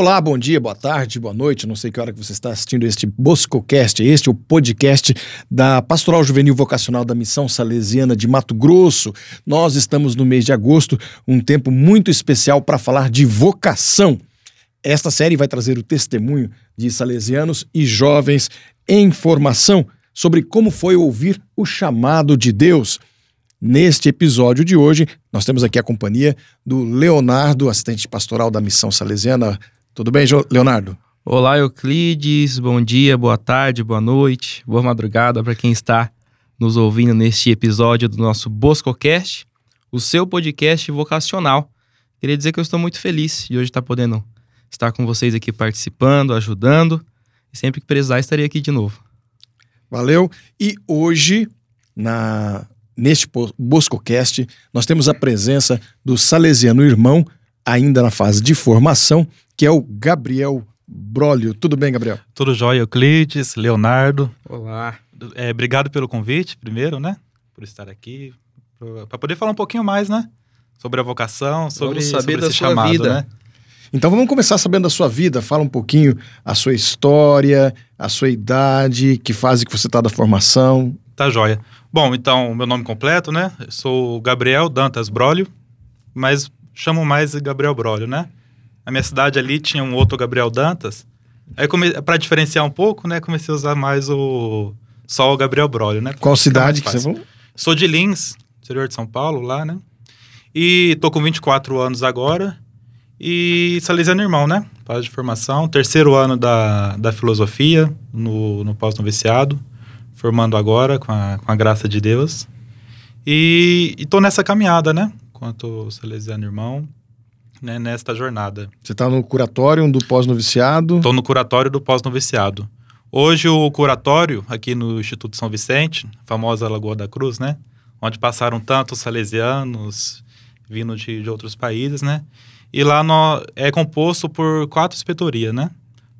Olá, bom dia, boa tarde, boa noite. Não sei que hora que você está assistindo este BoscoCast, este é o podcast da Pastoral Juvenil Vocacional da Missão Salesiana de Mato Grosso. Nós estamos no mês de agosto, um tempo muito especial para falar de vocação. Esta série vai trazer o testemunho de salesianos e jovens em formação sobre como foi ouvir o chamado de Deus. Neste episódio de hoje, nós temos aqui a companhia do Leonardo, assistente pastoral da Missão Salesiana. Tudo bem, Leonardo? Olá, Euclides. Bom dia, boa tarde, boa noite, boa madrugada para quem está nos ouvindo neste episódio do nosso BoscoCast, o seu podcast vocacional. Queria dizer que eu estou muito feliz de hoje estar podendo estar com vocês aqui participando, ajudando. E sempre que precisar, estarei aqui de novo. Valeu. E hoje, na neste BoscoCast, nós temos a presença do salesiano irmão, ainda na fase de formação, que é o Gabriel Brolio. Tudo bem, Gabriel? Tudo jóia, Euclides, Leonardo. Olá. É, obrigado pelo convite, primeiro, né? Por estar aqui, para poder falar um pouquinho mais, né? Sobre a vocação, sobre, vamos saber sobre da esse sua chamado, vida. né? Então vamos começar sabendo da sua vida. Fala um pouquinho a sua história, a sua idade, que fase que você está da formação. Tá jóia. Bom, então, meu nome completo, né? Eu sou Gabriel Dantas Brolio, mas chamo mais Gabriel Brolio, né? A minha cidade ali tinha um outro Gabriel Dantas. Aí, come... para diferenciar um pouco, né? Comecei a usar mais o... Só o Gabriel Brolio, né? Qual cidade que você falou? Sou de Lins, interior de São Paulo, lá, né? E tô com 24 anos agora. E Salesiano Irmão, né? Paz de formação. Terceiro ano da, da filosofia no, no pós-noviciado. Formando agora, com a, com a graça de Deus. E, e tô nessa caminhada, né? Quanto Salesiano Irmão, né? Nesta jornada. Você está no curatório do pós-noviciado. Estou no curatório do pós-noviciado. Hoje o curatório, aqui no Instituto São Vicente, famosa Lagoa da Cruz, né? Onde passaram tantos salesianos vindo de, de outros países, né? E lá nó- é composto por quatro inspetorias, né?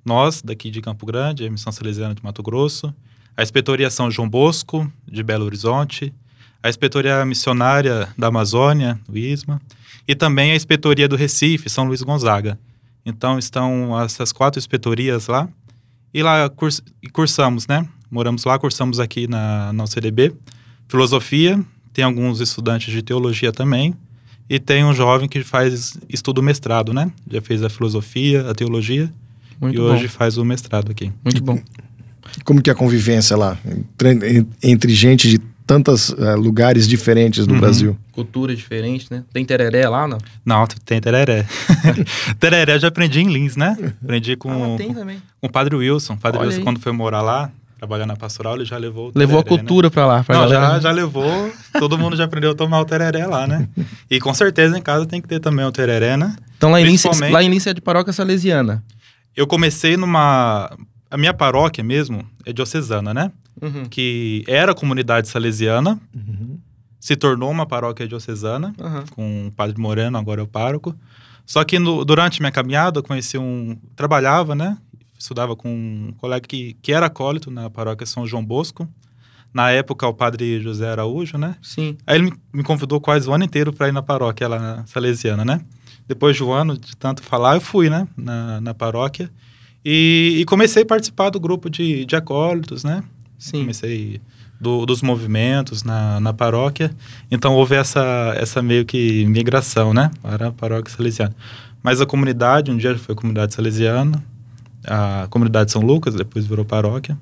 Nós, daqui de Campo Grande, a Missão Salesiana de Mato Grosso, a Inspetoria São João Bosco, de Belo Horizonte, a Inspetoria Missionária da Amazônia, do ISMA, e também a Inspetoria do Recife, São Luís Gonzaga. Então estão essas quatro inspetorias lá, e lá curs- e cursamos, né? Moramos lá, cursamos aqui na, na UCDB. Filosofia, tem alguns estudantes de teologia também, e tem um jovem que faz estudo mestrado, né? Já fez a filosofia, a teologia, Muito e bom. hoje faz o mestrado aqui. Muito bom. Como que é a convivência lá? Entre, entre gente de tantos eh, lugares diferentes do Uhum. Brasil. Cultura diferente, né? Tem tereré lá, não? Não, tem tereré. tereré eu já aprendi em Lins, né? Aprendi com, Ah, tem também. com o padre Wilson. O padre Olha Wilson, aí. quando foi morar lá, trabalhar na pastoral, ele já levou o Levou a tereré, né? cultura pra lá, pra Não, galera. já, já levou. Todo mundo já aprendeu a tomar o tereré lá, né? E com certeza em casa tem que ter também o tereré, né? Então lá em, Principalmente- lá em Lince é de paróquia salesiana. Eu comecei numa... A minha paróquia mesmo é diocesana, né? Uhum. Que era comunidade salesiana, Uhum. se tornou uma paróquia diocesana, Aham. com o padre Moreno, agora é o pároco. Só que no- durante minha caminhada, eu conheci um... Trabalhava, né? Estudava com um colega que, que era acólito na paróquia São João Bosco. Na época, o padre José Araújo, né? Sim. Aí ele me, me convidou quase o ano inteiro para ir na paróquia lá na Salesiana, né? Depois de um ano de tanto falar, eu fui, né? Na, na paróquia. E, e comecei a participar do grupo de, de acólitos, né? Sim. Comecei do- dos movimentos na, na paróquia. Então houve essa, essa meio que migração, né? Para a paróquia salesiana. Mas a comunidade, um dia foi a comunidade salesiana, a comunidade São Lucas, depois virou paróquia.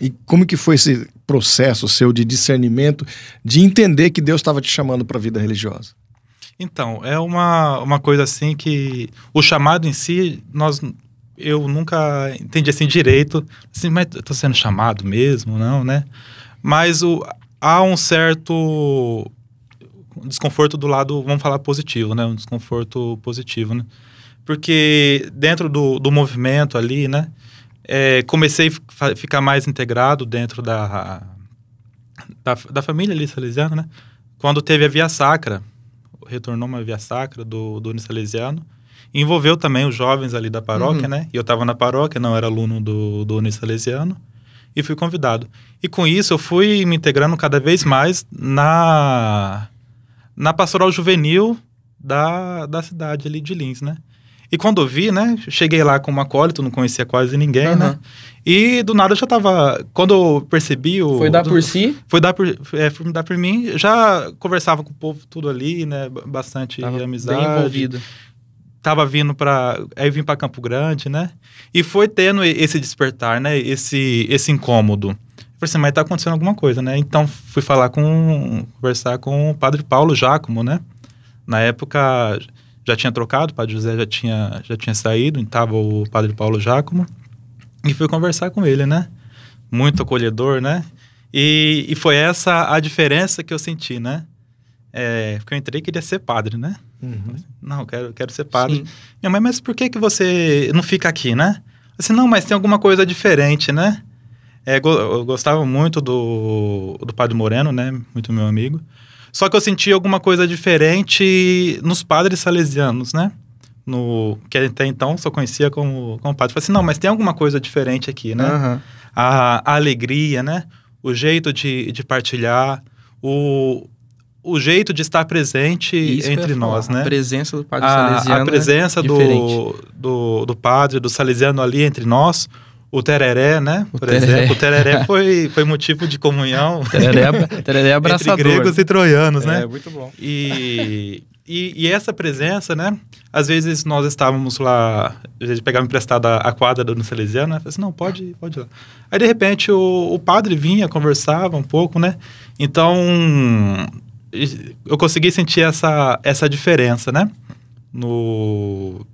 E como que foi esse processo seu de discernimento, de entender que Deus estava te chamando para a vida religiosa? Então, é uma, uma coisa assim que o chamado em si, nós eu nunca entendi assim direito, assim, mas eu tô sendo chamado mesmo, não, né? Mas o, há um certo desconforto do lado, vamos falar positivo, né? Um desconforto positivo, né? Porque dentro do, do movimento ali, né? é, comecei a ficar mais integrado dentro da, da, da família ali salesiana, né? Quando teve a Via Sacra, retornou uma Via Sacra do, do Unisalesiano, envolveu também os jovens ali da paróquia, Uhum. né? E eu estava na paróquia, não era aluno do, do Unisalesiano, e fui convidado. E com isso eu fui me integrando cada vez mais na, na pastoral juvenil da, da cidade ali de Lins, né? E quando eu vi, né, cheguei lá como acólito, não conhecia quase ninguém, Aham. né? E do nada eu já tava. Quando eu percebi o. Foi dar do- por si? Foi dar por, é, foi dar por mim. Já conversava com o povo tudo ali, né? Bastante Tava amizade. bem envolvido. Tava vindo pra. Aí vim pra Campo Grande, né? E foi tendo esse despertar, né? Esse, esse incômodo. Eu falei assim, mas tá acontecendo alguma coisa, né? Então fui falar com. conversar com o padre Paulo Jácomo, né? Na época já tinha trocado, o padre José já tinha, já tinha saído, então tava o padre Paulo Jácomo. E fui conversar com ele, né? Muito acolhedor, né? E, e foi essa a diferença que eu senti, né? É, porque eu entrei e queria ser padre, né? Uhum. Não, eu quero, quero ser padre. Sim. Minha mãe, mas por que, que você não fica aqui, né? Assim, não, mas tem alguma coisa diferente, né? É, go- eu gostava muito do, do Padre Moreno, né? Muito meu amigo. Só que eu sentia alguma coisa diferente nos padres salesianos, né? No, que até então só conhecia como, como padre. Falei assim, não, mas tem alguma coisa diferente aqui, né? Aham. a, a alegria, né? O jeito de, de partilhar, o, o jeito de estar presente Isso entre nós, A né? presença do padre A, salesiano. a presença é do, do, do padre, do salesiano ali entre nós, o tereré, né? O Por tereré. exemplo, o tereré foi, foi motivo de comunhão Tereré, abra- tereré entre abraçador. gregos e troianos, né? É, muito bom. E, e, e essa presença, né? Às vezes nós estávamos lá, a gente pegava emprestada a quadra do Salesiano, né? Falei assim, não, pode, pode ir lá. Aí, de repente, o, o padre vinha, conversava um pouco, né? Então, eu consegui sentir essa, essa diferença, né? No...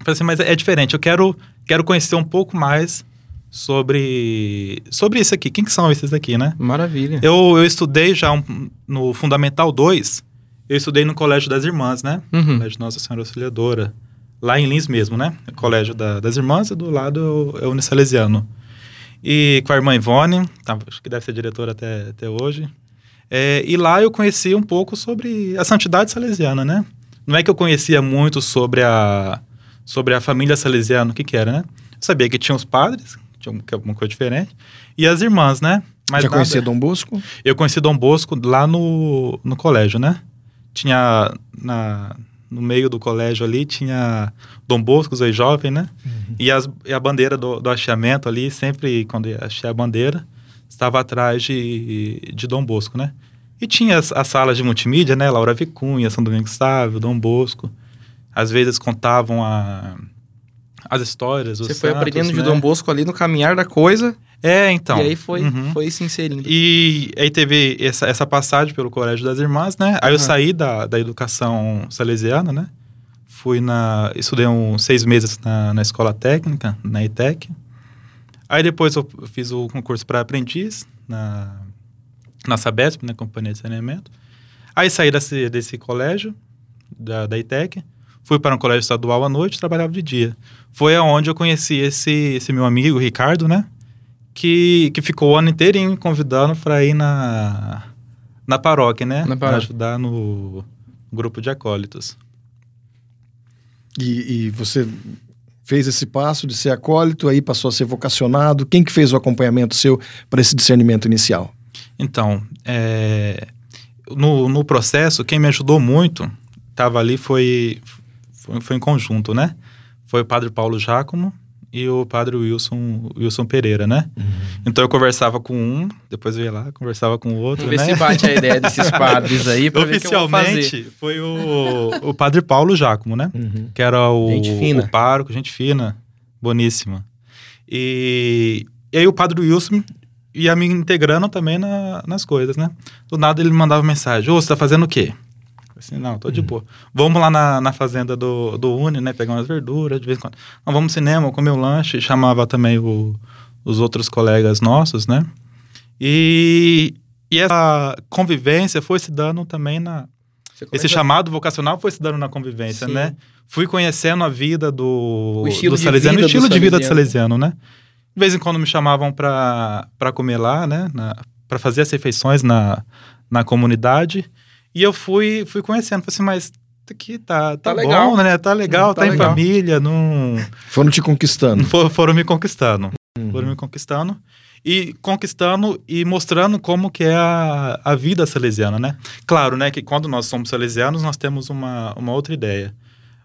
Falei assim, mas é diferente, eu quero, quero conhecer um pouco mais sobre, sobre isso aqui. Quem que são esses aqui, né? Maravilha. Eu, eu estudei já um- no Fundamental 2, eu estudei no Colégio das Irmãs, né? Uhum. Colégio Nossa Senhora Auxiliadora. Lá em Lins mesmo, né? Colégio da- das Irmãs e do lado é o Unisalesiano. E com a irmã Ivone, tá, acho que deve ser diretora até, até hoje. É, e lá eu conheci um pouco sobre a santidade salesiana, né? Não é que eu conhecia muito sobre a, sobre a família salesiana, o que que era, né? Eu sabia que tinha os padres, que tinha alguma coisa diferente, e as irmãs, né? Mas Já nada- conhecia Dom Bosco? eu conheci Dom Bosco lá no, no colégio, né? Tinha na, no meio do colégio ali, tinha Dom Bosco, Zoe Jovem, né? E, as, e a bandeira do, do hasteamento ali, sempre quando hastear a bandeira, estava atrás de, de Dom Bosco, né? E tinha as, as salas de multimídia, né? Laura Vicunha, São Domingos Sávio, Dom Bosco. Às vezes contavam a, as histórias. Você foi aprendendo de né? Dom Bosco ali no caminhar da coisa. É, então. e aí foi, Uhum. foi se inserindo. E aí teve essa, essa passagem pelo Colégio das Irmãs, né? Aí eu Aham. saí da, da educação salesiana, né? Fui na... Estudei uns seis meses na, na escola técnica, na ETEC. Aí depois eu fiz o concurso para aprendiz na, na Sabesp, na Companhia de Saneamento. Aí saí desse, desse colégio, da, da ETEC. Fui para um colégio estadual à noite, trabalhava de dia. Foi aonde eu conheci esse, esse meu amigo, Ricardo, né? que, que ficou o ano inteirinho me convidando para ir na, na paróquia, né? Na Pra paróquia. ajudar no grupo de acólitos. E, e você fez esse passo de ser acólito, aí passou a ser vocacionado. Quem que fez o acompanhamento seu para esse discernimento inicial? Então, é, no, no processo, quem me ajudou muito, estava ali, foi, foi, foi em conjunto, né? Foi o padre Paulo Jácomo e o padre Wilson, Wilson Pereira, né? Então eu conversava com um, depois eu ia lá, conversava com o outro, Vamos ver né? se bate a ideia desses padres aí pra ver o que eu vou fazer. Oficialmente, foi o, o padre Paulo Jácomo, né? que era o, Gente fina. o pároco, gente fina, boníssima. E, e aí o padre Wilson ia me integrando também na- nas coisas, né? Do nada ele me mandava mensagem, ô, você tá fazendo o quê? Assim, não, tô de boa. Vamos lá na, na fazenda do, do Uni, né? Pegar umas verduras, de vez em quando. Não, vamos no cinema, comer um lanche. Chamava também o- os outros colegas nossos, né? E, e essa convivência foi se dando também na, esse chamado vocacional foi se dando na convivência, Sim. né? Fui conhecendo a vida do, O estilo do salesiano, o estilo de vida do salesiano. salesiano, né? De vez em quando me chamavam para comer lá, né? Para fazer as refeições na, na comunidade. E eu fui, fui conhecendo. Falei assim, mas isso aqui tá, tá, Tá bom, legal. né? Tá legal, Tá tá, em legal. família, não... Foram te conquistando. For- foram me conquistando. Uhum. Foram me conquistando. E conquistando e mostrando como que é a, a vida salesiana, né? Claro, né, que quando nós somos salesianos, nós temos uma, uma outra ideia.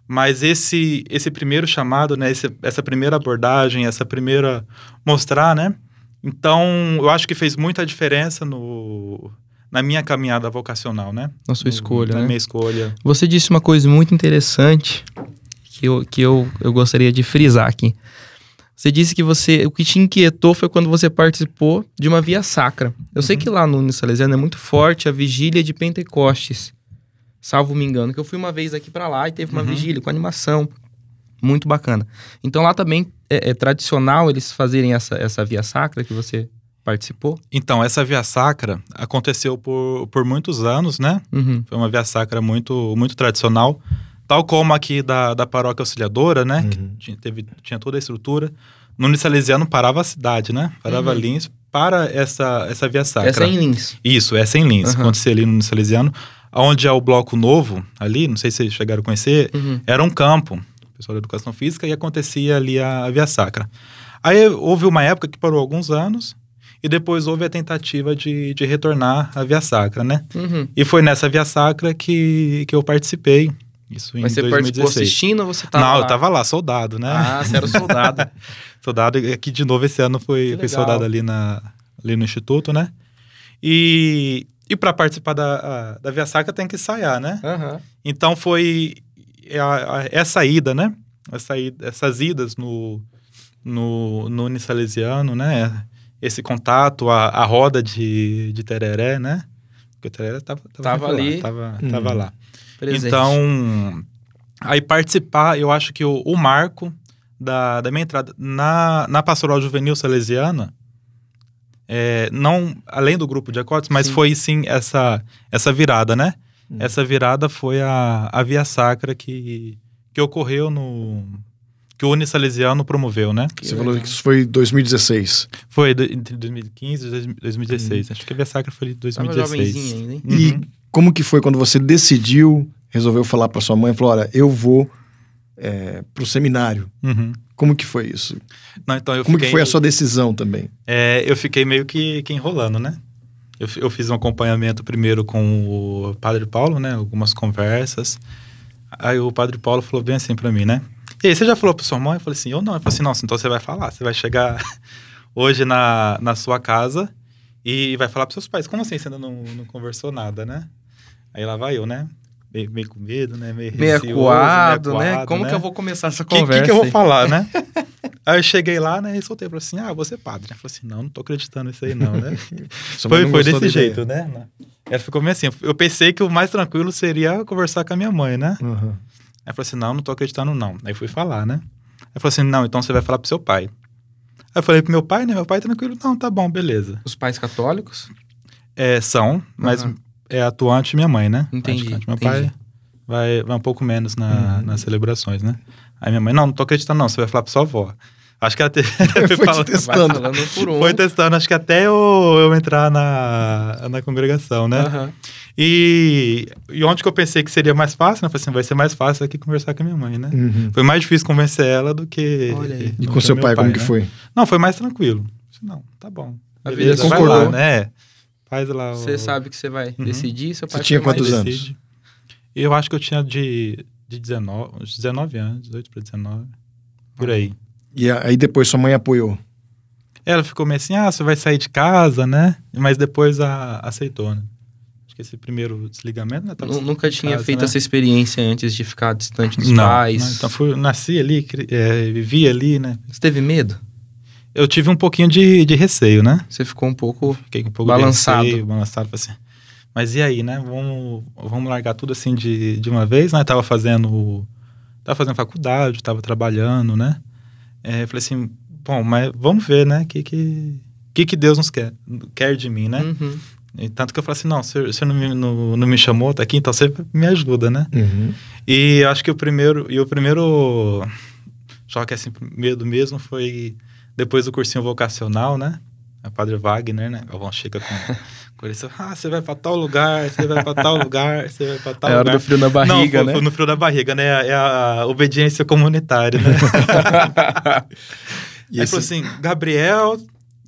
Mas esse esse primeiro chamado, né, esse, essa primeira abordagem, essa primeira mostrar, né? Então, eu acho que fez muita diferença no na minha caminhada vocacional, né? Na sua escolha, na né? minha escolha. Você disse uma coisa muito interessante que eu, que eu, eu gostaria de frisar aqui. Você disse que você o que te inquietou foi quando você participou de uma via sacra. Eu sei Uhum. que lá no Unisalesiano é muito forte a vigília de Pentecostes, salvo me engano, que eu fui uma vez aqui pra lá e teve uma Uhum. vigília com animação, muito bacana. Então lá também é, é tradicional eles fazerem essa, essa via sacra que você participou? Então, essa via sacra aconteceu por, por muitos anos, né? Uhum. Foi uma via sacra muito, muito tradicional. Tal como aqui da, da paróquia auxiliadora, né? Que Uhum. tinha, teve, tinha toda a estrutura. No Unisalesiano parava a cidade, né? Parava Uhum. Lins para essa, essa via sacra. Essa é em Lins. Isso, essa é em Lins. Aham. Acontecia ali no Unisalesiano. Onde é o Bloco Novo, ali, não sei se vocês chegaram a conhecer, Uhum. era um campo, pessoal da educação física, e acontecia ali a, a via sacra. Aí houve uma época que parou alguns anos, e depois houve a tentativa de, de retornar à via sacra, né? Uhum. E foi nessa via sacra que, que eu participei. Isso em Mas você participou 2016. assistindo ou você tava Não, lá? eu tava lá, soldado, né? Ah, você era soldado. soldado, e aqui de novo esse ano Que foi, fui soldado ali, na, ali no instituto, né? E, e para participar da, a- da via sacra tem que ensaiar, né? Aham. Então foi a- a- essa ida, né? Essa ida- essas idas no, no, no Unisalesiano, né? Esse contato, a, a roda de, de tereré, né? Porque o tereré tava, Tava sempre ali. Lá, tava, Hum. tava lá. Presente. Então, aí participar, eu acho que o, o marco da, da minha entrada na, na pastoral juvenil salesiana, é, não além do grupo de acordes, mas Sim. foi sim essa, essa virada, né? Hum. Essa virada foi a, a via sacra que, que ocorreu no. Que o Unisalesiano promoveu, né? Que Você falou que isso foi em 2016. Foi do- entre 2015 e 2016. Acho que a via sacra foi de Tava 2016. jovenzinho ainda, hein? E Uhum. como que foi quando você decidiu, resolveu falar para sua mãe, falou, olha, eu vou é, pro seminário. Uhum. Como que foi isso? Não, então eu Como fiquei, que foi a sua decisão também? É, eu fiquei meio que, que enrolando, né? Eu, eu fiz um acompanhamento primeiro com o Padre Paulo, né? Algumas conversas. Aí o Padre Paulo falou bem assim pra mim, né? E aí, você já falou pra sua mãe? Eu falei assim, eu não. Ele falou assim, nossa, então você vai falar. Você vai chegar hoje na, na sua casa e vai falar pros seus pais. Como assim você ainda não, não conversou nada, né? Aí lá vai eu, né? Meio, meio com medo, né? Meio, Meio receoso, acuado, meio né? acuado, Como né? que eu vou começar essa O que, conversa? que, que eu vou falar, né? aí eu cheguei lá, né, e soltei, falei assim, ah, você é padre. Ela falou assim, não, não tô acreditando nisso aí não, né? Foi não foi desse da ideia? jeito, né? Ela ficou meio assim, eu pensei que o mais tranquilo seria conversar com a minha mãe, né? Aham. Aí eu falei assim, não, não tô acreditando não. Aí fui falar, né? Aí falou assim, não, então você vai falar pro seu pai. Aí eu falei pro meu pai, né? Meu pai tranquilo, não, tá bom, beleza. Os pais católicos? É, são, mas Aham. é atuante minha mãe, né? Entendi, Praticamente. Meu entendi. pai vai, vai um pouco menos na- Uhum. nas celebrações, né? Aí minha mãe, não, não tô acreditando não, você vai falar pra sua avó. Acho que ela. Foi falando- testando. Falando por um. Foi testando, acho que até eu, eu entrar na, na congregação, né? Aham. E, e onde que eu pensei que seria mais fácil, né? Eu falei assim, vai ser mais fácil aqui conversar com a minha mãe, né? Uhum. Foi mais difícil convencer ela do que... Olha aí. E com que seu meu pai, como que né? foi? Não, foi mais tranquilo. Disse, Não, tá bom. A vida concordou. lá, né? Faz lá o... Você sabe que você vai Uhum. decidir, seu Você pai tinha foi mais- quantos anos? decide. Eu acho que eu tinha de, de 19, uns 19 anos, 18 para 19, por aí. E aí depois sua mãe apoiou. Ela ficou meio assim, ah, você vai sair de casa, né? Mas depois a, aceitou, né? Acho que esse primeiro desligamento, né? tava Nu- Nunca tinha casa, feito né? essa experiência antes de ficar distante dos não, pais. não, então fui, nasci ali, é, vivi ali, né? Você teve medo? Eu tive um pouquinho de, de receio, né? Você ficou um pouco. Fiquei um pouco Balançado. receio, balançado, assim. Mas e aí, né? Vamos, vamos largar tudo assim de, de uma vez, né? Tava fazendo, tava fazendo faculdade, tava trabalhando, né? É, falei assim, bom, mas vamos ver, né? O que que, que que Deus nos quer, quer de mim, né? Uhum. E tanto que eu falei assim, não, você, não, me, não, não me chamou, tá aqui, então você me ajuda, né? Uhum. E acho que o primeiro, e o primeiro choque, assim, medo mesmo foi depois do cursinho vocacional, né? A Padre Wagner, né? Galvão chega com, com ele, ah, você vai pra tal lugar, você vai pra tal lugar, você vai pra tal É a hora lugar. do frio na barriga, Não, né? foi no frio da barriga, né? É a obediência comunitária, né? E Aí esse- falou assim, Gabriel,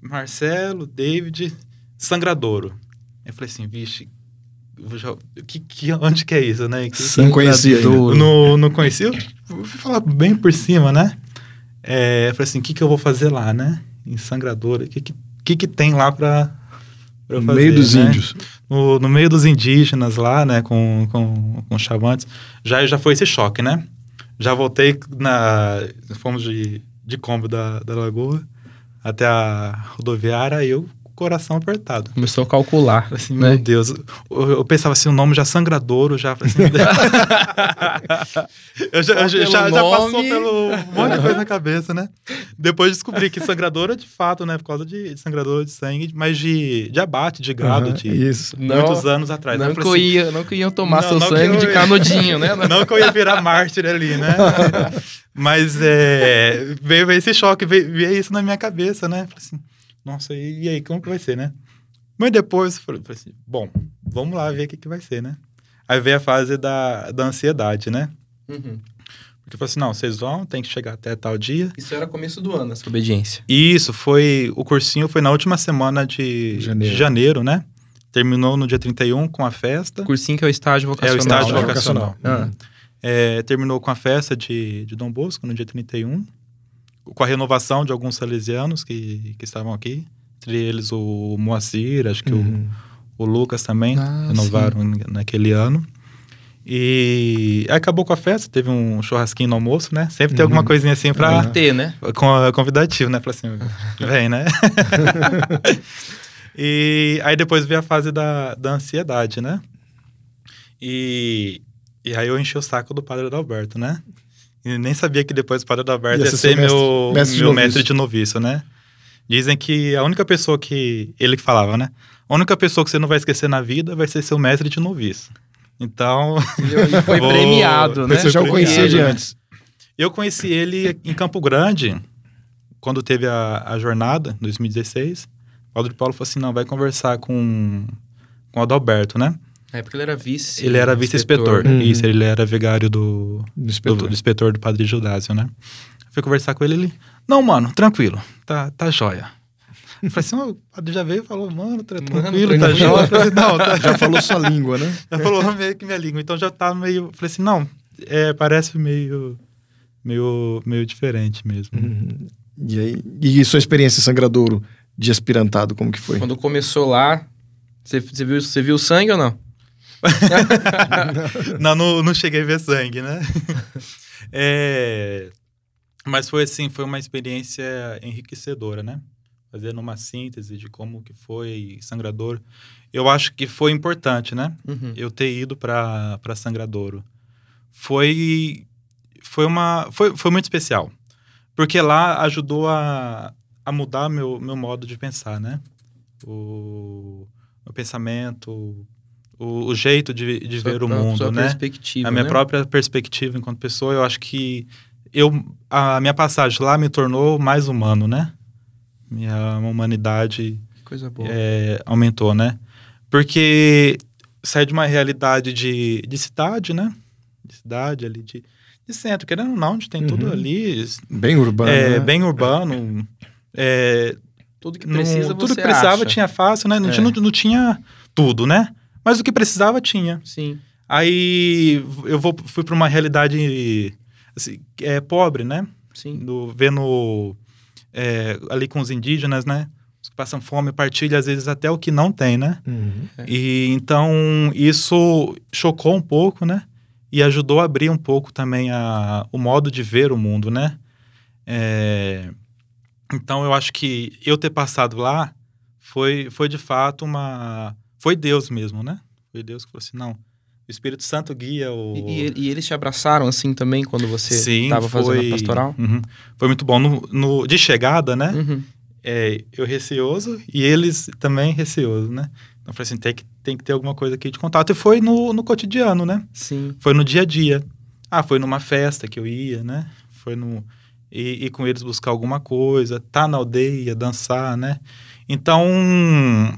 Marcelo, David, Sangradouro. Eu falei assim, vixe, já- que, que, onde que é isso, né? Que- Não conhecia não, não conhecia, eu fui falar bem por cima, né? É, eu falei assim, o que, que eu vou fazer lá, né? Em Sangradora, o que, que, que, tem lá pra, pra eu No fazer, meio dos né? índios. No, no meio dos indígenas lá, né, com, com, com chavantes, já, já foi esse choque, né? Já voltei na... Fomos de, de combo da, da Lagoa até a rodoviária, eu coração apertado. Começou a calcular. Assim, né? meu Deus. Eu, eu pensava assim, o nome já sangradouro, já. assim, eu já, eu já, já, já passou pelo um monte de coisa na cabeça, né? Depois descobri que sangradouro é de fato, né? Por causa de, de sangradouro de sangue, mas de, de abate, de grado, Aham, de Isso. Não, muitos anos atrás. né? não, Eu que eu ia, não que iam tomar Não, seu não sangue eu de ia- canudinho, né? assim, não que eu ia virar mártir ali, né? Mas é, veio, veio esse choque, veio, veio isso na minha cabeça, né? Falei assim, nossa, e, aí, como que vai ser, né? Mas depois, falei, falei assim, bom, vamos lá ver o que, que vai ser, né? Aí veio a fase da, da ansiedade, né? Uhum. Porque eu falei assim, não, vocês vão, tem que chegar até tal dia. Isso era começo do ano, essa obediência. Isso foi, o cursinho foi na última semana de Janeiro. de janeiro né? Terminou no dia 31 com a festa. Cursinho que é o estágio É o vocacional. estágio né? vocacional. Ah. É, terminou com a festa de, de Dom Bosco no dia 31, com a renovação de alguns salesianos que, que estavam aqui, entre eles o Moacir, acho que Uhum. o, o Lucas também Ah, renovaram naquele ano. E aí acabou com a festa, teve um churrasquinho no almoço, né? Sempre tem alguma Uhum. coisinha assim Tem pra. que ter, né? Com, convidativo, né? Falei assim, vem, né? e aí depois veio a fase da, da ansiedade, né? E, e aí eu enchi o saco do padre Adalberto, né? E nem sabia que depois o padre Adalberto Ia ia, ser ser seu mestre- meu, mestre de meu noviço. mestre de noviço, né? Dizem que a única pessoa que. Ele que falava, né? A única pessoa que você não vai esquecer na vida vai ser seu mestre de noviço. Então, Ele foi Vou- premiado, né? Você já o conhecia de né? antes. eu conheci ele em Campo Grande, quando teve a, a jornada, em 2016. O Padre Paulo falou assim: não, vai conversar com, com o Adalberto, né? É porque ele era vice. Ele era vice-inspetor. Uhum. Isso, ele era vigário do, Do do, inspetor. do inspetor do Padre Judásio, né? Fui conversar com ele, ele... Não, mano, tranquilo, tá, tá jóia. Eu falei assim, o padre já veio e falou, mano, tá Mano, tranquilo, tá tranquilo. jóia. Falei assim, não, tá... Já falou sua língua, né? Já falou meio que minha língua, então já tá meio... Falei assim, não, é, parece meio, meio, meio diferente mesmo. Uhum. E aí, e sua experiência em Sangradouro de aspirantado, como que foi? Quando começou lá, você, você viu, você viu sangue ou não? não, não, não cheguei a ver sangue, né? É, Mas foi assim, foi uma experiência enriquecedora, né? Fazendo uma síntese de como que foi Sangradouro. Eu acho que foi importante, né? Uhum. Eu ter ido para Sangradouro. Foi foi uma foi, foi muito especial. Porque lá ajudou a, a mudar meu, meu modo de pensar, né? O meu pensamento, o, o jeito de, de ver o mundo, sua né? perspectiva, a minha né? própria perspectiva enquanto pessoa, eu acho que eu a minha passagem lá me tornou mais humano, né? Minha humanidade Coisa boa. é, aumentou, né? Porque sai de uma realidade de, de cidade, né? De cidade ali, de, de centro, querendo ou não, onde tem tudo Uhum. ali, Bem urbano. é, né? bem urbano. é, Tudo que precisa tudo você que precisava acha. tinha fácil, né? Não, É. tinha, não, não tinha tudo, né? Mas o que precisava tinha. Sim. Aí eu vou, fui para uma realidade assim, é, pobre, né? Sim. Do, vendo é, ali com os indígenas, né? Os que passam fome, partilha às vezes até o que não tem, né? Uhum. E então isso chocou um pouco, né? E ajudou a abrir um pouco também a, o modo de ver o mundo, né? É, então eu acho que eu ter passado lá foi, foi de fato uma. Foi Deus mesmo, né? Foi Deus que falou assim: não, o Espírito Santo guia o. E, e- eles te abraçaram assim também quando você estava fazendo a pastoral? Uhum. Foi muito bom. No, no- de chegada, né? Uhum. é, eu receoso e eles também receoso, né? Então eu falei assim, tem que, tem que ter alguma coisa aqui de contato. E foi no, no cotidiano, né? Sim. Foi no dia a dia. Ah, foi numa festa que eu ia, né? Foi no... E, e com eles buscar alguma coisa, tá na aldeia, dançar, né? Então,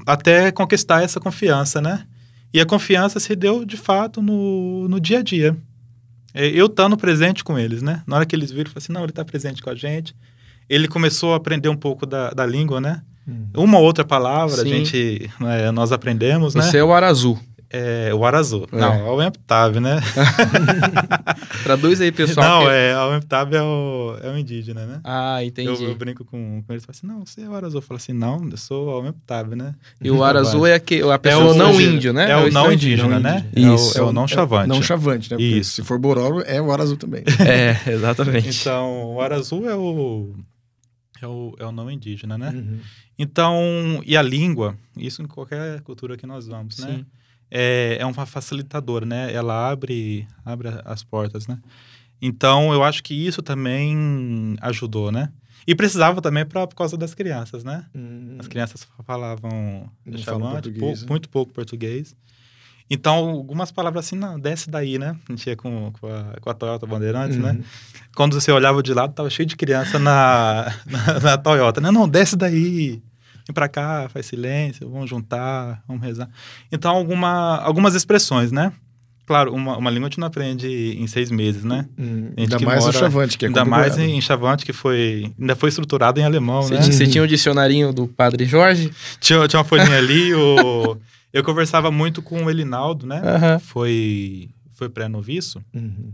até conquistar essa confiança, né? E a confiança se deu, de fato, no, no dia a dia. É, Eu estando presente com eles, né? Na hora que eles viram, eu falei assim, não, ele está presente com a gente. Ele começou a aprender um pouco da, da língua, né? Uhum. Uma ou outra palavra, Sim. a gente, né, nós aprendemos, né? Você é o Arazu. É o Arazu. É. Não, é o Emptave, né? Traduz aí, pessoal. não, que- é, o Emptave é o, é o indígena, né? Ah, entendi. Eu, eu brinco com, com eles e falo assim: não, você é o Arazu. Eu falo assim: não, eu sou o Emptave, né? E o Arazu é que, a pessoa o não estrangeiro. índio, né? É o não estrangeiro. indígena, não né? É o- Isso. É o, não chavante. Não chavante, né? Porque Isso. Se for Bororo, é o Arazu também. É, exatamente. Então, o Arazu é o, é o, é o não indígena, né? Uhum. Então, e a língua, isso em qualquer cultura que nós vamos, né? É, é uma facilitadora, né? Ela abre, abre as portas, né? Então, eu acho que isso também ajudou, né? E precisava também pra, por causa das crianças, né? Uhum. As crianças falavam português, pou- né? muito pouco português. Então, algumas palavras assim, não, desce daí, né? A gente ia com, com, a, com a Toyota Bandeirantes, né? Uhum. Quando você olhava de lado, tava cheio de criança na, na, na Toyota, né? Não, desce daí, vem pra cá, faz silêncio, vamos juntar, vamos rezar. Então, alguma, algumas expressões, né? Claro, uma, uma língua a gente não aprende em seis meses, né? Uhum. Gente Ainda mais o mora- chavante, que é Ainda mais em Chavante, que foi, ainda foi estruturado em alemão, Você, né? você tinha o dicionarinho do Padre Jorge? Tinha, tinha uma folhinha ali, o... eu conversava muito com o Elinaldo, né? Aham. Foi, foi pré-noviço, Uhum.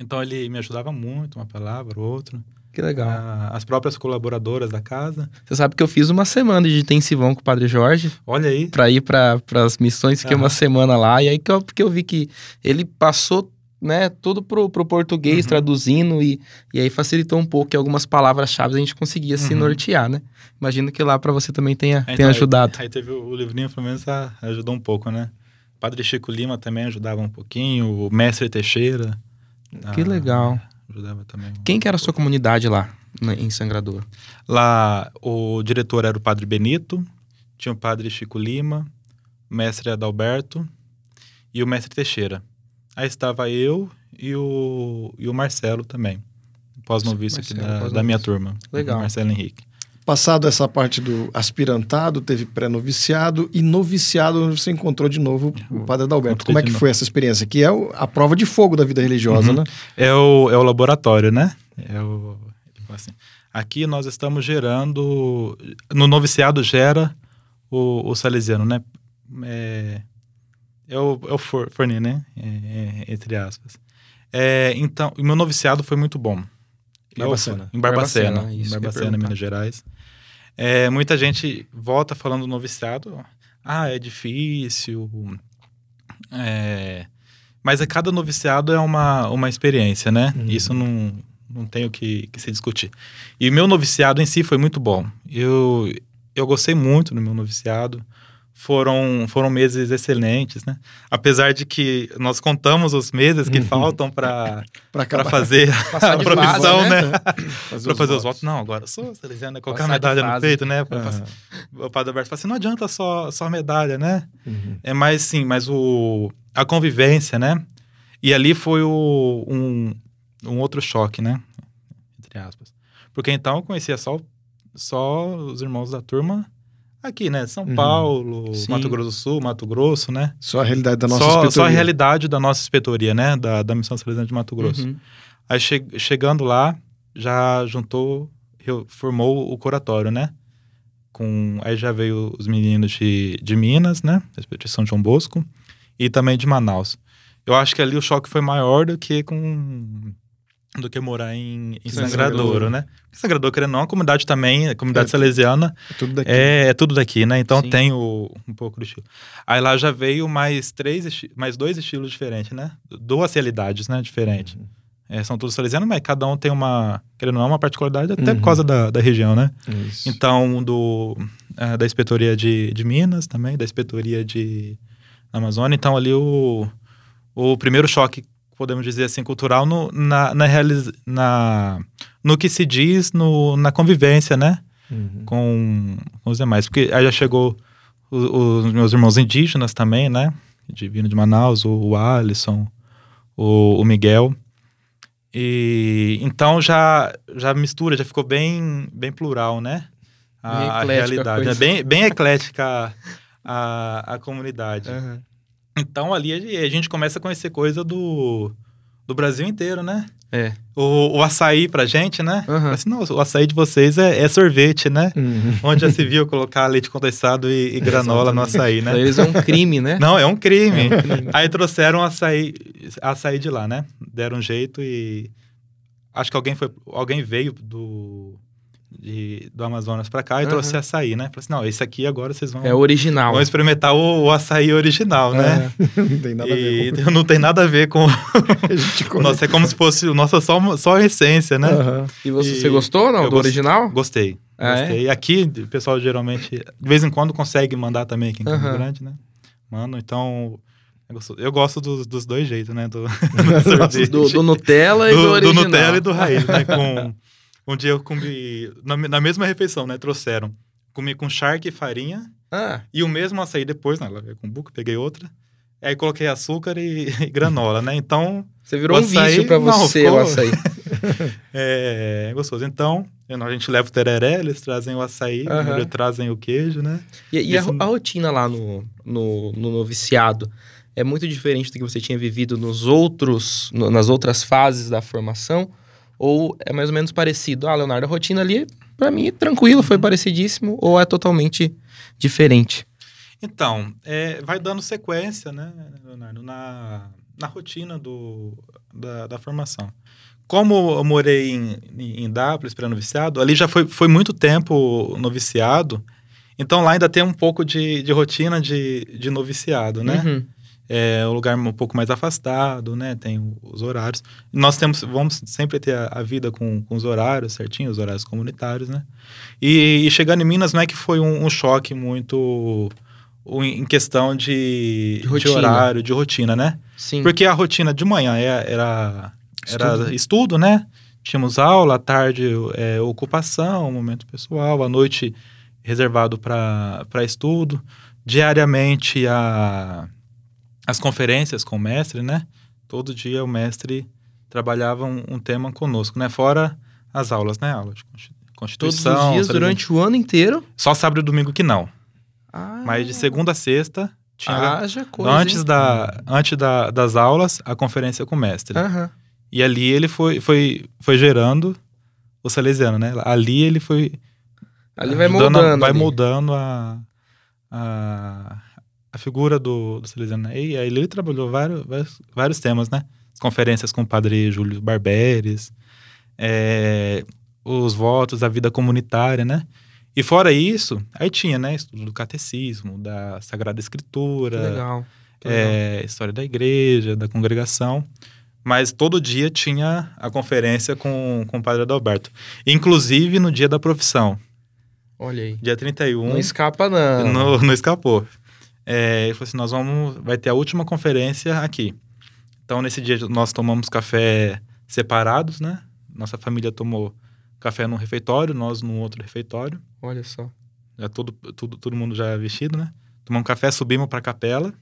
então ele me ajudava muito, uma palavra, outra. Que legal. Ah, as próprias colaboradoras da casa. Você sabe que eu fiz uma semana de intensivão com o Padre Jorge Olha aí. pra ir para as missões, fiquei Aham. uma semana lá, e aí que eu, porque eu vi que ele passou, né, tudo pro, pro português, Uhum. traduzindo, e, e aí facilitou um pouco que algumas palavras-chave a gente conseguia se Uhum. nortear, né? Imagino que lá pra você também tenha, Então, tenha ajudado. Aí, aí teve o, o livrinho, pelo menos, a- ajudou um pouco, né? Padre Chico Lima também ajudava um pouquinho, o Mestre Teixeira. Que ah, legal. Ajudava também. Quem que era a sua comunidade lá, em Sangradouro? Lá, o diretor era o Padre Benito, tinha o Padre Chico Lima, o Mestre Adalberto e o Mestre Teixeira. Aí estava eu e o, e o Marcelo também, Marcelo, da, da minha turma. Legal. Marcelo Henrique. Passado essa parte do aspirantado, teve pré-noviciado e noviciado, você encontrou de novo o Padre Adalberto. Como é que foi essa experiência? Que é a prova de fogo da vida religiosa, Uhum. né? É o, é o laboratório, né? É o, assim, aqui nós estamos gerando. No noviciado gera o, o salesiano, né? É, é o, é o for, né? É, é, entre aspas. É, então, o meu noviciado foi muito bom. Eu- Barbacena. em Barbacena. Barbacena, isso em eu Barbacena. Minas Gerais. É, muita gente volta falando do noviciado. Ah, é difícil. É, mas a cada noviciado é uma, uma experiência, né? Uhum. Isso não, não tem o que, que se discutir. E o meu noviciado em si foi muito bom. Eu, eu gostei muito do meu noviciado. Foram, foram meses excelentes, né? Apesar de que nós contamos os meses que Uhum. faltam para fazer Passar a profissão, né? Fazer Para fazer os votos. Não, agora sou salesiano, colocar a Passar de medalha no peito, né? Aham. O Padre Alberto fala assim, não adianta só, só medalha, né? Uhum. É mais, sim, mas o, a convivência, né? E ali foi o, um, um outro choque, né? Entre aspas. Porque então eu conhecia só, só os irmãos da turma aqui, né? São Uhum. Paulo, Sim. Mato Grosso do Sul, Mato Grosso, né? Só a realidade da nossa Só, só a inspetoria. realidade da nossa inspetoria, né? Da, da Missão Salesiana de Mato Grosso. Uhum. Aí che- chegando lá, já juntou, formou o curatório, né? Com, aí já veio os meninos de, de Minas, né? Da Expedição João Bosco, e também de Manaus. Eu acho que ali o choque foi maior do que com do que morar em, em Sangradouro. Né? Porque Sangradouro, querendo ou não, a comunidade também, a comunidade É, salesiana, Tudo daqui. é, é tudo daqui, né? Então Sim. tem o, um pouco do estilo. Aí lá já veio mais três, mais dois estilos diferentes, né? Duas realidades, né? Diferentes. Uhum. É, são todos salesianos, mas cada um tem uma, querendo ou não, uma particularidade, até Uhum. por causa da, da região, né? Isso. Então, do, da inspetoria de, de Minas também, da inspetoria de Amazônia. Então, ali o, o primeiro choque, podemos dizer assim, cultural no, na, na, na, no que se diz no, na convivência, né? Uhum. Com, com os demais. Porque aí já chegou os meus irmãos indígenas também, né? De vindo de Manaus, o, o Alisson, o, o Miguel. E então já, já mistura, já ficou bem, bem plural, né? A, a a realidade. coisa. É bem, bem eclética a, a comunidade. Aham. Então ali a gente começa a conhecer coisa do, do Brasil inteiro, né? É. O, o açaí pra gente, né? Falei Assim, não, o açaí de vocês é, é sorvete, né? Uhum. Onde já se viu colocar leite condensado e, e granola no açaí, né? eles é um crime, né? Não, é um crime. É um crime. Aí trouxeram açaí, açaí de lá, né? Deram um jeito e acho que alguém foi, alguém veio do de- do Amazonas pra cá e Aham. trouxe açaí, né? Falei assim, não, esse aqui agora vocês vão, É original. vão experimentar o, o açaí original, né? É, não tem nada a ver E não tem nada a ver com. com o que a gente come. Nossa, é como se fosse o nosso só, só a essência, né? Aham. E você, E você gostou ou não eu do gost- original? Gostei. Ah, é? gostei. Aqui, o pessoal geralmente, de vez em quando, consegue mandar também aqui em Campo Aham. Grande, né? Mano, então. é. Eu gosto dos, dos dois jeitos, né? Do, Nossa, Do, do Nutella e do, do, do original. Nutella e do raiz, né? Com, um dia eu comi, na, na mesma refeição, né? Trouxeram. Comi com charque e farinha Ah, e o mesmo açaí depois, né? Ela veio com buco, peguei outra. Aí coloquei açúcar e, e granola, né? Então, você virou O um açaí- vício pra não, você ficou- o açaí. é gostoso. Então, a gente leva o tereré, eles trazem o açaí, eles trazem o queijo, né? E, e a rotina lá no, no, no noviciado é muito diferente do que você tinha vivido nos outros, no- nas outras fases da formação? Ou é mais ou menos parecido? Ah, Leonardo, a rotina ali, pra mim, tranquilo, foi parecidíssimo, ou é totalmente diferente? Então, é, vai dando sequência, né, Leonardo, na, na rotina do, da, da formação. Como eu morei em, em, em Dápolis, pré-noviciado, ali já foi, foi muito tempo noviciado, então lá ainda tem um pouco de, de rotina de, de noviciado, né? Uhum. É um lugar um pouco mais afastado, né? Tem os horários. Nós temos, vamos sempre ter a, a vida com, com os horários certinho, os horários comunitários, né? E, e chegando em Minas não é que foi um, um choque muito em questão de, De rotina. horário, de rotina, né? Sim. Porque a rotina de manhã é- era, era Estudo. estudo. né? Tínhamos aula, à tarde é, ocupação, momento pessoal, à noite reservado para estudo. Diariamente a, as conferências com o mestre, né? Todo dia o mestre trabalhava um, um tema conosco, né? Fora as aulas, né? Aula de consti- Todos Constituição. os dias, durante o ano inteiro? Só sábado e domingo que não. Ah, Mas de segunda a sexta tinha haja coisa, antes, hein? da, antes da, das aulas, a conferência com o mestre. Aham. E ali ele foi, foi, foi gerando o salesiano, né? Ali ele foi. Ali vai ajudando a- moldando. vai ali. moldando a, a, a figura do, do salesiano. E aí ele trabalhou vários, vários, vários temas, né? As conferências com o padre Júlio Barberes, é, os votos, a vida comunitária, né? E fora isso, aí tinha, né? Estudo do catecismo, da Sagrada Que Escritura, legal. que legal. é, história da igreja, da congregação. Mas todo dia tinha a conferência com, com o padre Adalberto. Inclusive no dia da profissão, Olha aí. dia 31, Não escapa, não. não, não escapou. É, ele falou assim: nós vamos. Vai ter a última conferência aqui. Então, nesse dia, nós tomamos café separados, né? Nossa família tomou café num refeitório, nós num outro refeitório. Olha só. Já todo, tudo, todo mundo já vestido, né? Tomamos café, subimos para a capela.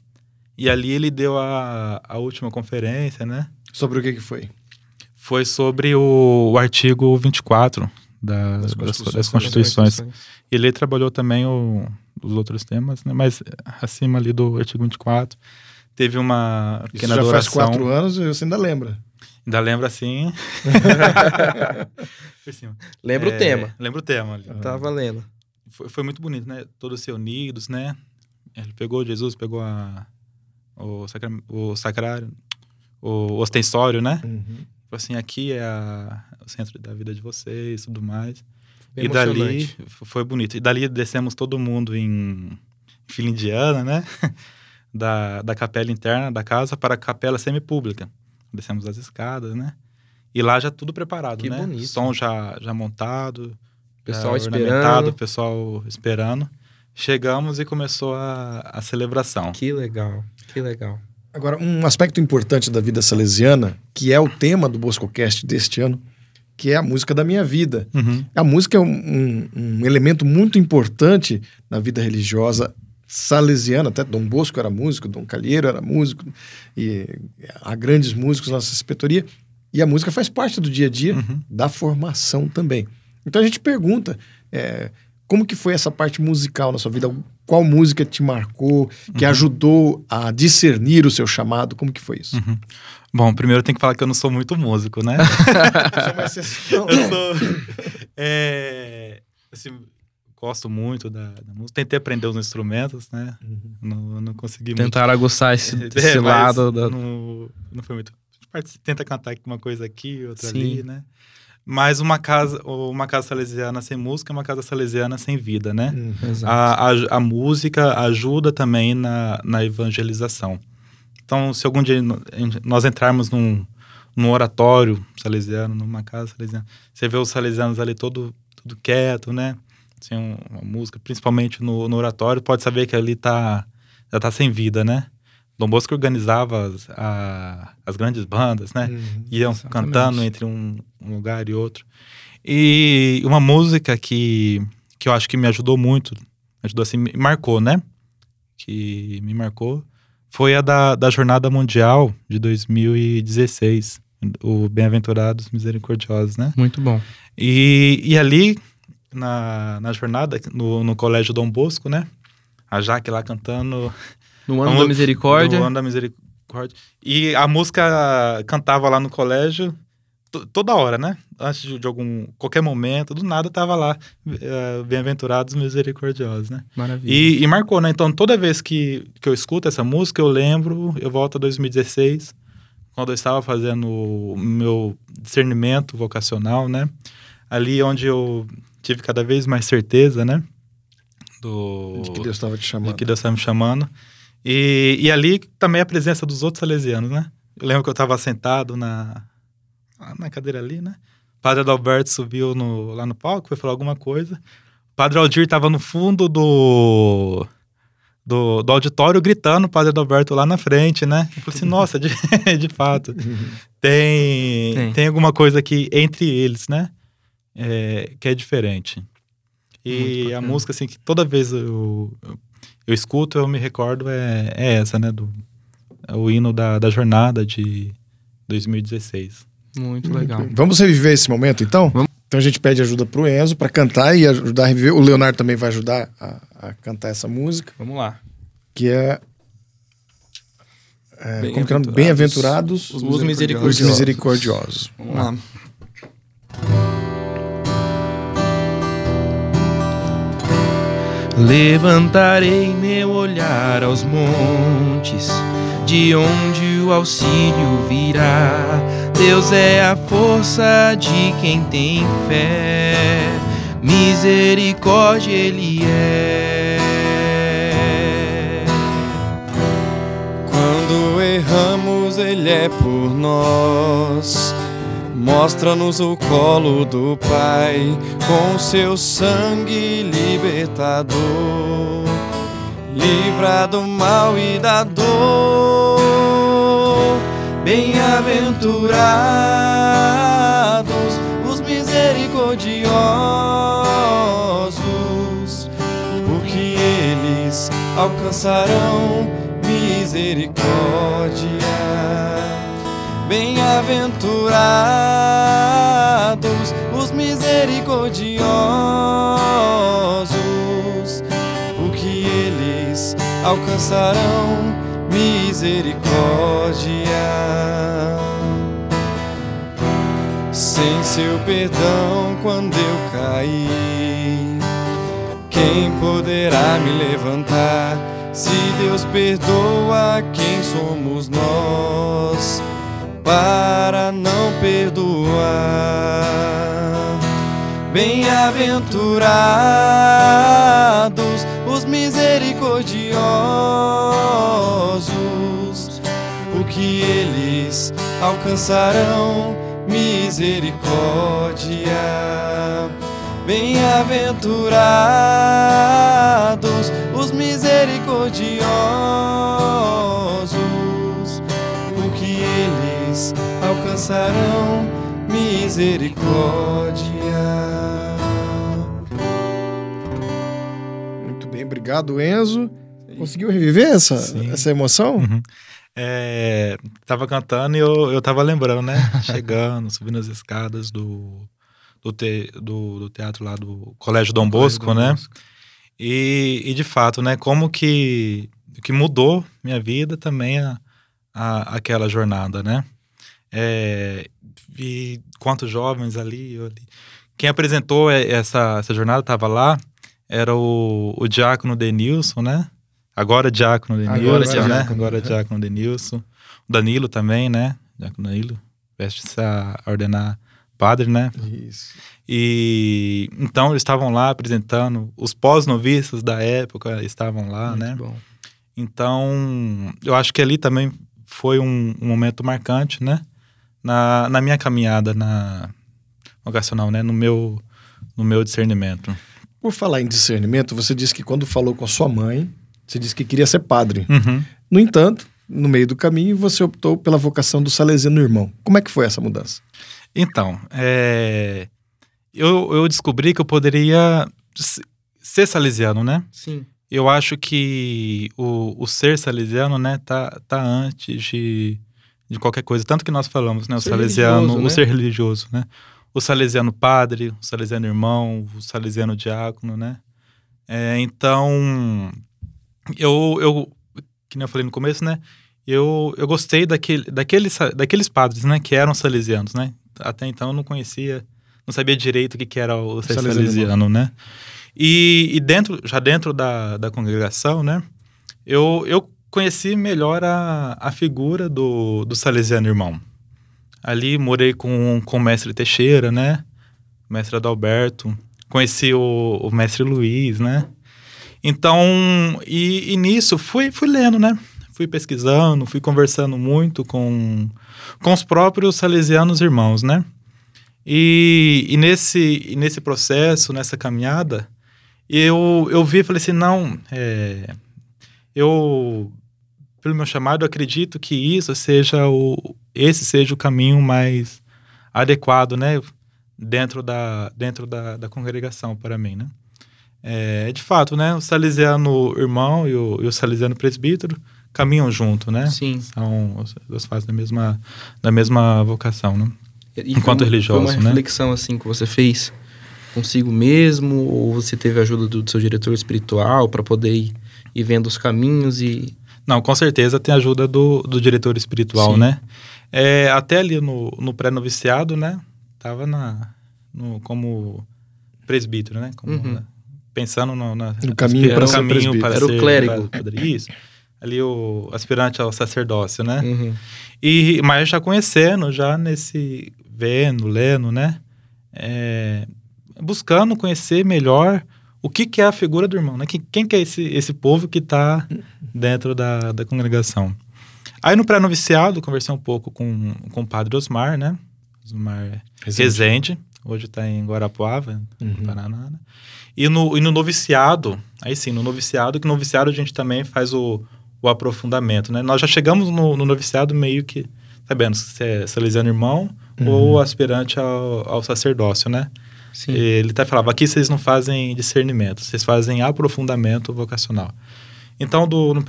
E ali ele deu a, a última conferência, né? Sobre o que que foi? Foi sobre o, o artigo 24 da, Das das, Constituições. das Constituições. Ele trabalhou também o- os outros temas, né? Mas acima ali do artigo 24, teve uma Isso pequena já faz adoração. quatro anos e você ainda lembra. Ainda lembra assim. Cima. Lembra É, o tema. Lembra o tema ali. Tá valendo. Foi, foi muito bonito, né? Todos se unidos, né? Ele pegou Jesus, pegou a, o, sacra, o sacrário, o ostensório, né? Uhum. Falou assim, aqui é a- o centro da vida de vocês e tudo mais. Bem e dali foi bonito. E dali descemos todo mundo em fila indiana, né? da, da capela interna da casa para a capela semipública. Descemos as escadas, né? E lá já tudo preparado, Que né? bonito. Som já, já montado, Pessoal já esperando. ornamentado, pessoal esperando. Chegamos e começou a, a celebração. Que legal. Que legal. Agora, um aspecto importante da vida salesiana, que é o tema do BoscoCast deste ano, que é a música da minha vida. Uhum. A música é um, um- um elemento muito importante na vida religiosa salesiana. Até Dom Bosco era músico, Dom Calheiro era músico, e há grandes músicos na nossa inspetoria. E a música faz parte do dia a dia Uhum. da formação também. Então a gente pergunta é, como que foi essa parte musical na sua vida? Qual música te marcou, que Uhum. ajudou a discernir o seu chamado? Como que foi isso? Uhum. Bom, primeiro eu tenho que falar que eu não sou muito músico, né? É eu sou. é, assim, gosto muito da, da música. Tentei aprender os instrumentos, né? Não, não consegui muito. Tentaram aguçar esse, É, esse mas lado. Da... Não, não foi muito. A gente parte- tenta cantar uma coisa aqui, outra Sim. ali, né? Mas uma casa, uma casa salesiana sem música é uma casa salesiana sem vida, né? Exato. A, a, a música ajuda também na, na evangelização. Então, se algum dia nós entrarmos num, num oratório salesiano, numa casa salesiana, você vê os salesianos ali todo, tudo quieto, né? Assim, um- uma música, principalmente no, no oratório, pode saber que ali tá, já tá sem vida, né? Dom Bosco organizava as, a- as grandes bandas, né? Uhum. iam Exatamente. cantando entre um, um lugar e outro. E uma música que, que eu acho que me ajudou muito, ajudou assim, me marcou, né? Que me marcou, foi a da, da Jornada Mundial de 2016, o Bem-aventurados Misericordiosos, né? Muito bom. E, e ali, na, na jornada, no, no Colégio Dom Bosco, né? A Jaque lá cantando No ano Vamos- da misericórdia. do Ano da Misericórdia. E a música cantava lá no colégio to- toda hora, né? Antes de, de algum qualquer momento, do nada tava lá, eh, bem-aventurados misericordiosos, né? Maravilha. E, e marcou, né? Então toda vez que, que eu escuto essa música, eu lembro, eu volto a 2016, quando eu estava fazendo o meu discernimento vocacional, né? Ali onde eu tive cada vez mais certeza, né? Do, De que Deus estava te de chamando. que Deus estava me chamando. E, e ali também a presença dos outros salesianos, né? Eu lembro que eu estava sentado na, na cadeira ali, né? O padre Adalberto subiu no- lá no palco, foi falar alguma coisa. O padre Aldir estava no fundo do, do, do auditório gritando, o padre Adalberto lá na frente, né? Eu falei assim, nossa, de, de fato, tem, Tem. tem. alguma coisa aqui entre eles, né? É, que é diferente. E a música, assim, que toda vez eu, eu, eu escuto, eu me recordo, é, é essa, né? Do, é o hino da, da jornada de 2016. Muito legal. Vamos reviver esse momento, então? Vamos. Então a gente pede ajuda pro Enzo para cantar e ajudar a reviver. O Leonardo também vai ajudar a, a cantar essa música, Vamos lá. que é. é como que é Bem-aventurados os os misericordiosos. misericordiosos. Vamos lá. Levantarei meu olhar aos montes, de onde o auxílio virá. Deus é a força de quem tem fé, misericórdia Ele é. Quando erramos, Ele é por nós. Mostra-nos o colo do Pai com seu sangue libertador. Livra do mal e da dor. Bem-aventurados os misericordiosos, porque eles alcançarão misericórdia. Bem-aventurados os misericordiosos, porque eles alcançarão misericórdia. Sem seu perdão, quando eu cair, quem poderá me levantar? Se Deus perdoa, quem somos nós para não perdoar? Bem-aventurados os misericordiosos, porque eles alcançarão misericórdia. Bem-aventurados alcançarão misericórdia. Muito bem, obrigado, Enzo. Conseguiu reviver essa, Sim. essa emoção? Uhum. É, tava cantando e eu, eu tava lembrando, né? Chegando, subindo as escadas do, do, te- do, do teatro lá do Colégio Dom Bosco, né? E, e de fato, né, como que, que mudou minha vida também a, a, aquela jornada, né? É, e quantos jovens ali, ali. Quem apresentou essa, essa jornada estava lá, era o, o Diácono Denilson, né? Agora Diácono Denilson, Agora né? Diácono. Agora Diácono Denilson. O Danilo também, né? Diácono Danilo. Veste-se a ordenar padre, né? Isso. E então eles estavam lá apresentando, os pós-noviços da época estavam lá, Muito né? bom. Então, eu acho que ali também foi um, um momento marcante, né? Na, na minha caminhada na vocacional, né? No meu, no meu discernimento. Por falar em discernimento, você disse que quando falou com a sua mãe, você disse que queria ser padre. Uhum. No entanto, no meio do caminho, você optou pela vocação do Salesiano Irmão. Como é que foi essa mudança? Então, é, eu, eu descobri que eu poderia ser salesiano, né? Sim. Eu acho que o, o ser salesiano, né, tá, tá antes de, de qualquer coisa. Tanto que nós falamos, né? O Ser salesiano, religioso, o né? ser religioso, né? O salesiano padre, o salesiano irmão, o salesiano diácono, né? É, então, eu, eu, que nem eu falei no começo, né? Eu, eu gostei daquele, daqueles, daqueles padres, né? Que eram salesianos, né? Até então eu não conhecia, não sabia direito o que, que era o ser Salesiano salesiano, né? E, e dentro, já dentro da, da congregação, né? Eu, eu conheci melhor a, a figura do, do salesiano irmão. Ali morei com, com o mestre Teixeira, né? O mestre Adalberto. Conheci o, o mestre Luiz, né? Então, e, e nisso fui, fui lendo, né? Fui pesquisando, fui conversando muito com, com os próprios salesianos irmãos, né? E, e, nesse, e nesse processo, nessa caminhada, eu, eu vi e falei assim, não, é, eu, pelo meu chamado, acredito que isso seja o, esse seja o caminho mais adequado, né? Dentro da, dentro da, da congregação para mim, né? É, de fato, né? O salesiano irmão e o, e o salesiano presbítero caminham junto, né? Sim. São as duas fases da mesma, da mesma vocação, né? E Enquanto religioso, Foi uma né? reflexão assim que você fez consigo mesmo ou você teve a ajuda do, do seu diretor espiritual para poder ir, ir vendo os caminhos e Não, com certeza tem ajuda do, do diretor espiritual, Sim. né? É, até ali no, no pré-noviciado, né? Tava na, no, como presbítero, né? Como, Uhum. né, Pensando no, na, No caminho para ser caminho presbítero. para Era o ser clérigo. padre. Isso. Ali o aspirante ao sacerdócio, né? Uhum. E, mas já conhecendo, já nesse vendo, lendo, né? É, buscando conhecer melhor o que, que é a figura do irmão, né? Quem, quem que é esse, esse povo que está dentro da, da congregação. Aí no pré-noviciado, conversei um pouco com, com o padre Osmar, né? Osmar Rezende, hoje está em Guarapuava, Uhum. no Paraná. né? E no, e no noviciado, aí sim, no noviciado, que no noviciado a gente também faz o, o aprofundamento, né? Nós já chegamos no, no noviciado meio que sabendo se é salesiano irmão ou aspirante ao, ao sacerdócio, né? Sim. Ele até falava, aqui vocês não fazem discernimento, vocês fazem aprofundamento vocacional. Então, do, no,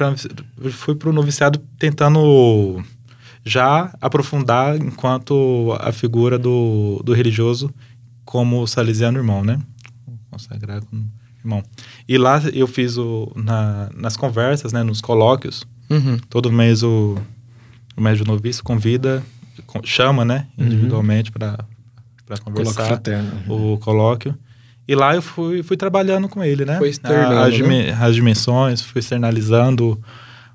fui para o noviciado tentando já aprofundar enquanto a figura do, do religioso como salesiano irmão, né? Consagrar como irmão. E lá eu fiz o, na, nas conversas, né, nos colóquios, Uhum. todo mês o, o médio noviço convida, con- chama, né, individualmente para Coloca conversar fraterno. o colóquio. E lá eu fui, fui trabalhando com ele, né? Foi externando, as, né? as dimensões, fui externalizando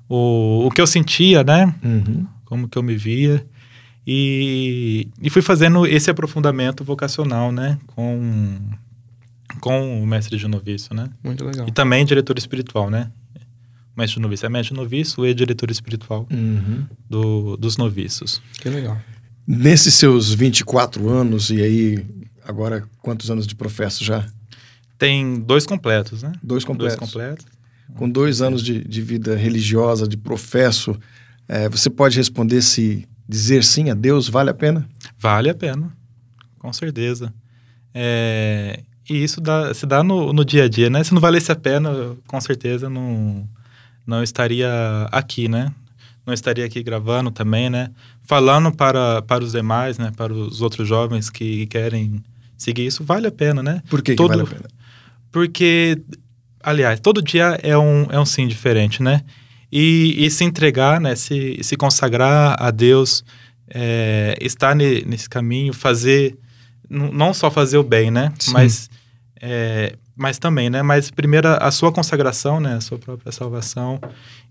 o, o que eu sentia, né? Uhum. Como que eu me via. E, e fui fazendo esse aprofundamento vocacional, né? Com, com o mestre de noviço, né? Muito legal. E também diretor espiritual, né? O mestre de noviço é mestre de noviço e diretor espiritual Uhum. do, dos noviços. Que legal. Nesses seus 24 anos, e aí, agora quantos anos de professo já? Tem dois completos, né? Dois completos. Dois completos. Com dois anos de, de vida religiosa, de professo, eh, você pode responder se dizer sim a Deus vale a pena? Vale a pena, com certeza. É, e isso dá, se dá no, no dia a dia, né? Se não valesse a pena, com certeza não, não estaria aqui, né? Não estaria aqui gravando também, né? Falando para, para os demais, né? Para os outros jovens que querem seguir isso, vale a pena, né? Por que, que Todo- vale a pena? Porque aliás, todo dia é um, é um sim diferente, né? E, e se entregar, né? Se, se consagrar a Deus, é, estar ne, nesse caminho, fazer, não só fazer o bem, né? Sim. Mas, é, mas também, né? Mas primeiro a sua consagração, né? A sua própria salvação.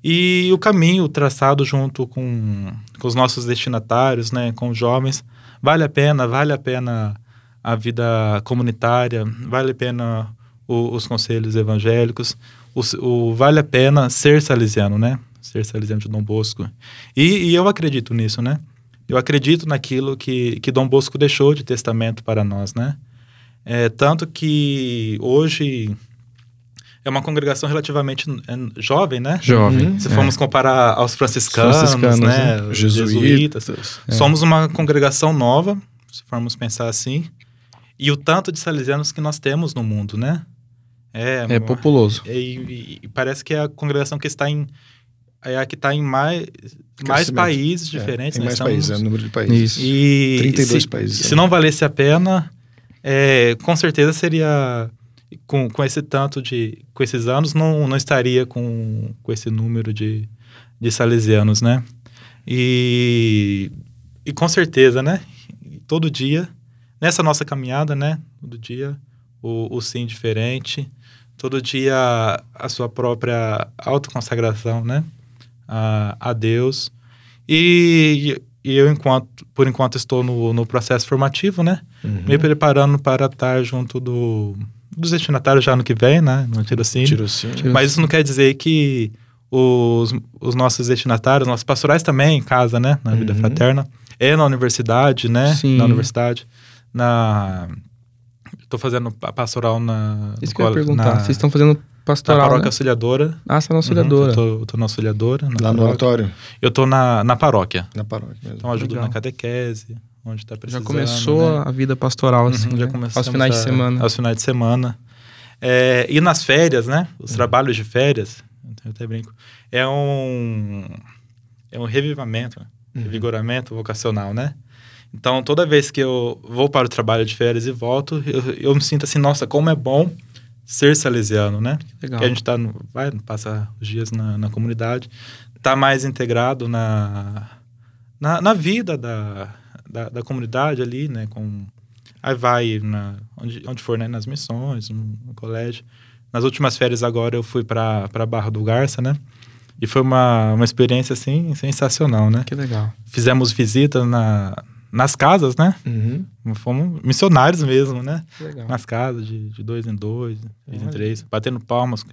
E o caminho traçado junto com, com os nossos destinatários, né? Com os jovens. Vale a pena, vale a pena a vida comunitária, vale a pena o- os conselhos evangélicos, o, o- vale a pena ser salesiano, né? Ser salesiano de Dom Bosco. E, e eu acredito nisso, né? Eu acredito naquilo que, que Dom Bosco deixou de testamento para nós, né? É, tanto que hoje é uma congregação relativamente é, jovem, né? Jovem. Se é. formos comparar aos franciscanos, Franciscanos, né? né? os Jesuítas. Somos uma congregação nova, se formos pensar assim. E o tanto de salesianos que nós temos no mundo, né? É, É populoso. e, e- e parece que é a congregação que está em é a que está em mais, mais países É, diferentes. tem né? mais Estamos- países, é o número de países. Isso. E 32 se, países. Se não valesse a pena, é, com certeza seria com, com esse tanto de com esses anos não, não estaria com, com esse número de, de salesianos, né? E, e com certeza, né? Todo dia nessa nossa caminhada, né? Todo dia o, o sim diferente, todo dia a sua própria autoconsagração, né? A, a Deus. E, e eu, enquanto, por enquanto, estou no, no processo formativo, né? Uhum. Me preparando para estar junto do, dos destinatários já no que vem, né? No tirocínio. Tirocínio. Mas isso não quer dizer que os, os nossos destinatários, nossos pastorais também em casa, né? Na vida Uhum. fraterna. É na universidade, né? Sim. Na universidade. Na... Estou fazendo pa- pastoral na... Isso no que eu ia perguntar. Na, Vocês estão fazendo na pastoral, paróquia né? auxiliadora. Ah, você é nossa Uhum, auxiliadora. eu, tô, eu tô na auxiliadora. na Lá no paróquia. oratório, Eu tô na, na paróquia. na paróquia mesmo. Então ajudo Legal. na catequese, onde está Já precisando. começou né? a vida pastoral, assim, Uhum, já né? começamos aos finais de a- semana. Aos finais de semana. É, e nas férias, né? Os Uhum. trabalhos de férias, eu até brinco, é um, é um revivamento, Uhum. revigoramento vocacional, né? Então, toda vez que eu vou para o trabalho de férias e volto, eu, eu me sinto assim, nossa, como é bom ser salesiano, né? Legal. Que a gente tá no, vai passar os dias na, na comunidade, tá mais integrado na, na, na vida da, da, da comunidade ali, né? Com, aí vai na, onde, onde for, né? Nas missões, no, no colégio. Nas últimas férias agora eu fui para Barra do Garça, né? E foi uma, uma experiência, assim, sensacional, né? Que legal. Fizemos visitas na, nas casas, né? Uhum. Fomos missionários mesmo, né? Legal. nas casas, de, de dois em dois, três em três, batendo palmas,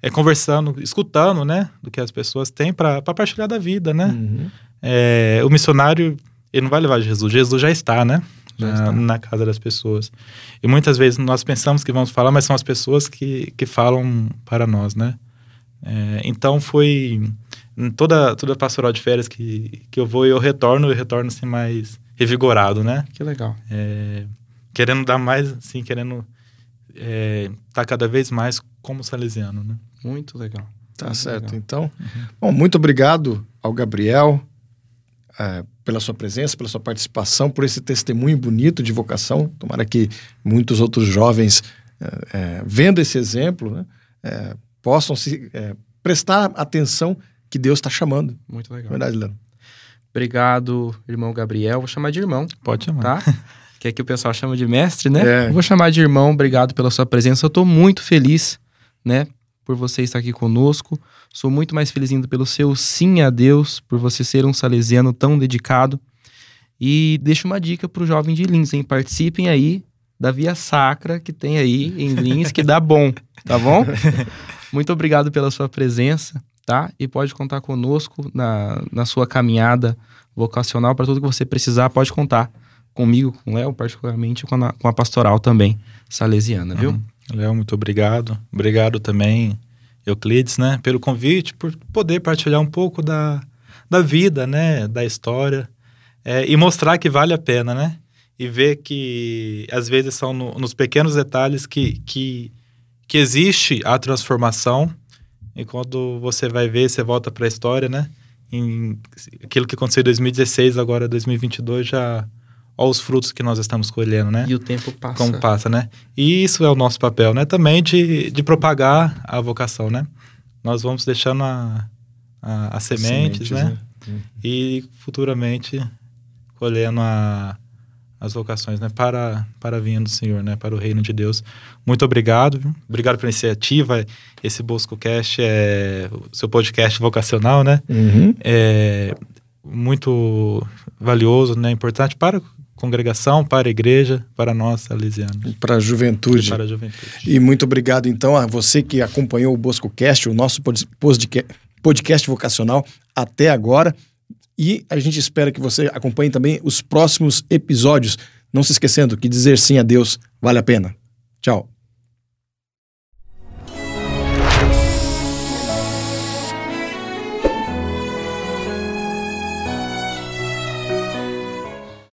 é, conversando, escutando, né, do que as pessoas têm para partilhar da vida, né? Uhum. É, o missionário, ele não vai levar Jesus, Jesus já está, né? Já na, está. na casa das pessoas. E muitas vezes nós pensamos que vamos falar, mas são as pessoas que, que falam para nós, né? É, então foi toda toda pastoral de férias que, que eu vou, eu retorno, eu retorno assim mais revigorado, né? Que legal. É, querendo dar mais, assim, querendo estar cada vez mais como salesiano, né? Muito legal. Tá Muito certo. legal. Então, bom, muito obrigado ao Gabriel eh, pela sua presença, pela sua participação, por esse testemunho bonito de vocação. Tomara que muitos outros jovens, eh, eh, vendo esse exemplo, né, eh, possam se prestar atenção que Deus está chamando. Muito legal. Verdade, Leandro? Obrigado, irmão Gabriel. Vou chamar de irmão, Pode chamar. tá? que aqui o pessoal chama de mestre, né? É. Vou chamar de irmão. Obrigado pela sua presença. Eu tô muito feliz, né? Por você estar aqui conosco. Sou muito mais feliz ainda pelo seu sim a Deus, por você ser um salesiano tão dedicado. E deixo uma dica pro jovem de Lins, hein? Participem aí da Via Sacra que tem aí em Lins, que dá bom, tá bom? Muito obrigado pela sua presença, tá? E pode contar conosco na, na sua caminhada vocacional para tudo que você precisar, pode contar comigo, com o Léo, particularmente com a, com a pastoral também salesiana, viu? Uhum. Léo, muito obrigado. Obrigado também, Euclides, né, pelo convite, por poder partilhar um pouco da, da vida, né, da história, é, e mostrar que vale a pena, né? E ver que às vezes são no- nos pequenos detalhes que, que, que existe a transformação, e quando você vai ver, você volta para a história, né? Em aquilo que aconteceu em 2016, agora 2022 já olha os frutos que nós estamos colhendo, né? E o tempo passa. Como passa, né? E isso é o nosso papel, né? Também de, de propagar a vocação, né? Nós vamos deixando a, a, as sementes, sementes, né? né? E futuramente colhendo a, as vocações, né? Para, para a vinha do Senhor, né? Para o reino de Deus. Muito obrigado, viu? Obrigado pela iniciativa. Esse BoscoCast é o seu podcast vocacional, né? Uhum. É muito valioso, né? Importante para a congregação, para a igreja, para nós, salesianos. Para a juventude. E para a juventude. E muito obrigado, então, a você que acompanhou o BoscoCast, o nosso pod- podca- podcast vocacional até agora. E a gente espera que você acompanhe também os próximos episódios. Não se esquecendo que dizer sim a Deus vale a pena. Tchau.